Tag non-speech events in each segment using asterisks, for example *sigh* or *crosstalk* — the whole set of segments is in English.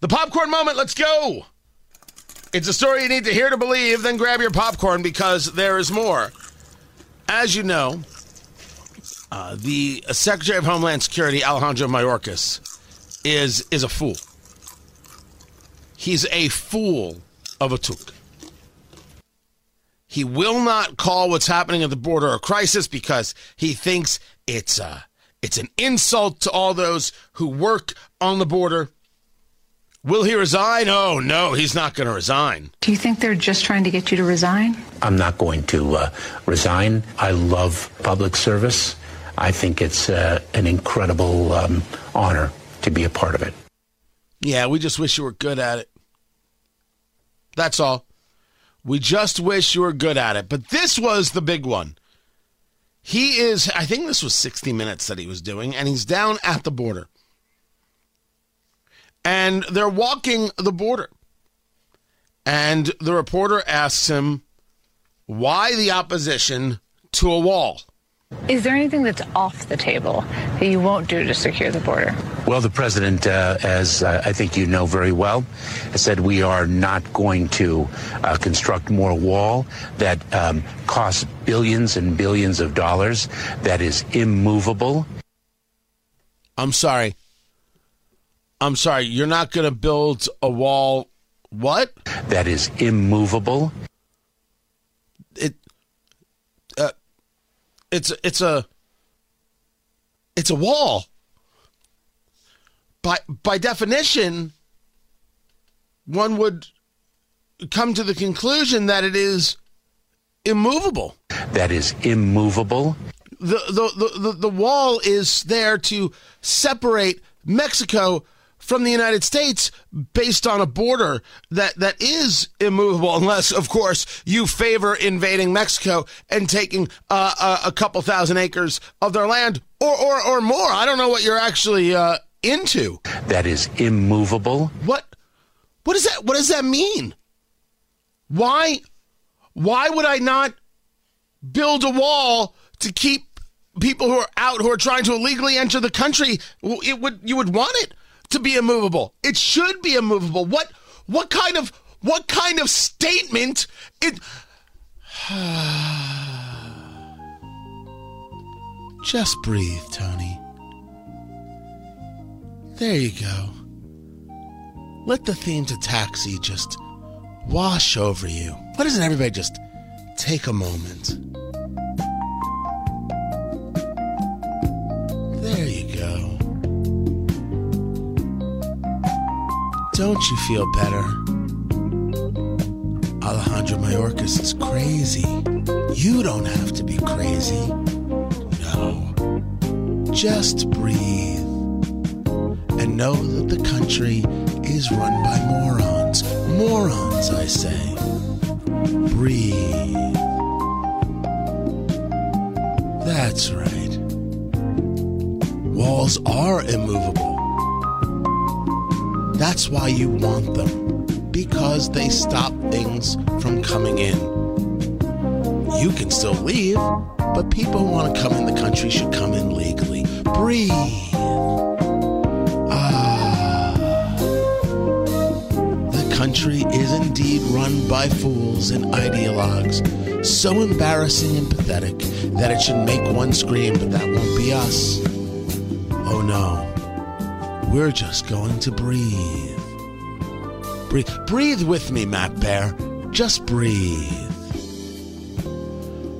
The popcorn moment, let's go! It's a story you need to hear to believe, then grab your popcorn because there is more. As you know, uh, the Secretary of Homeland Security, Alejandro Mayorkas, is is a fool. He's a fool of a took. He will not call what's happening at the border a crisis because he thinks it's a, it's an insult to all those who work on the border. Will he resign? Oh, no, he's not going to resign. Do you think they're just trying to get you to resign? I'm not going to uh, resign. I love public service. I think it's uh, an incredible um, honor to be a part of it. Yeah, we just wish you were good at it. That's all. We just wish you were good at it. But this was the big one. He is, I think this was 60 minutes that he was doing, and he's down at the border. And they're walking the border. And the reporter asks him, why the opposition to a wall? Is there anything that's off the table that you won't do to secure the border? Well, the president, uh, as uh, I think you know very well, has said we are not going to uh, construct more wall that um, costs billions and billions of dollars, that is immovable. I'm sorry. I'm sorry. You're not going to build a wall. What? That is immovable. It uh, it's it's a it's a wall. By by definition, one would come to the conclusion that it is immovable. That is immovable. The the, the, the, the wall is there to separate Mexico from the United States based on a border that, that is immovable, unless, of course, you favor invading Mexico and taking uh, a, a, couple thousand acres of their land or, or, or more. I don't know what you're actually uh, into. That is immovable. What? What does that? What does that mean? Why? Why would I not build a wall to keep people who are out who are trying to illegally enter the country? It would you would want it to be immovable. It should be immovable. What what kind of what kind of statement it *sighs* Just breathe, Tony. There you go. Let the theme to taxi just wash over you. Why doesn't everybody just take a moment? Don't you feel better? Alejandro Mayorkas is crazy. You don't have to be crazy. No. Just breathe. And know that the country is run by morons. Morons, I say. Breathe. That's right. Walls are immovable. That's why you want them, because they stop things from coming in. You can still leave, but people who want to come in the country should come in legally. Breathe. Ah. The country is indeed run by fools and ideologues, so embarrassing and pathetic that it should make one scream, but that won't be us. Oh no. We're just going to breathe. Breathe, breathe with me, Matt Bear. Just breathe.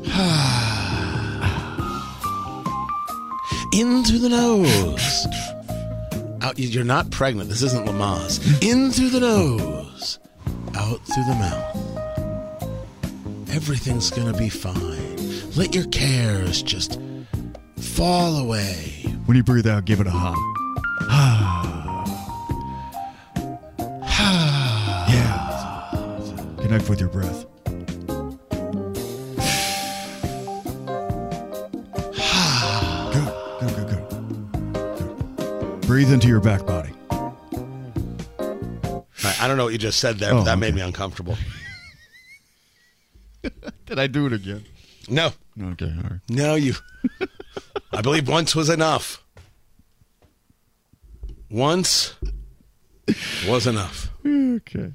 *sighs* In through the nose. Out. You're not pregnant. This isn't Lamaze. In through the nose. Out through the mouth. Everything's gonna be fine. Let your cares just fall away. When you breathe out, give it a ha. *sighs* Connect with your breath. *sighs* good, good, good, good. Good. Breathe into your back body. I, don't know what you just said there, Oh, but that made me uncomfortable. *laughs* Did I do it again? No, Okay, all right. no, you. *laughs* I believe once was enough. Once was enough. Okay.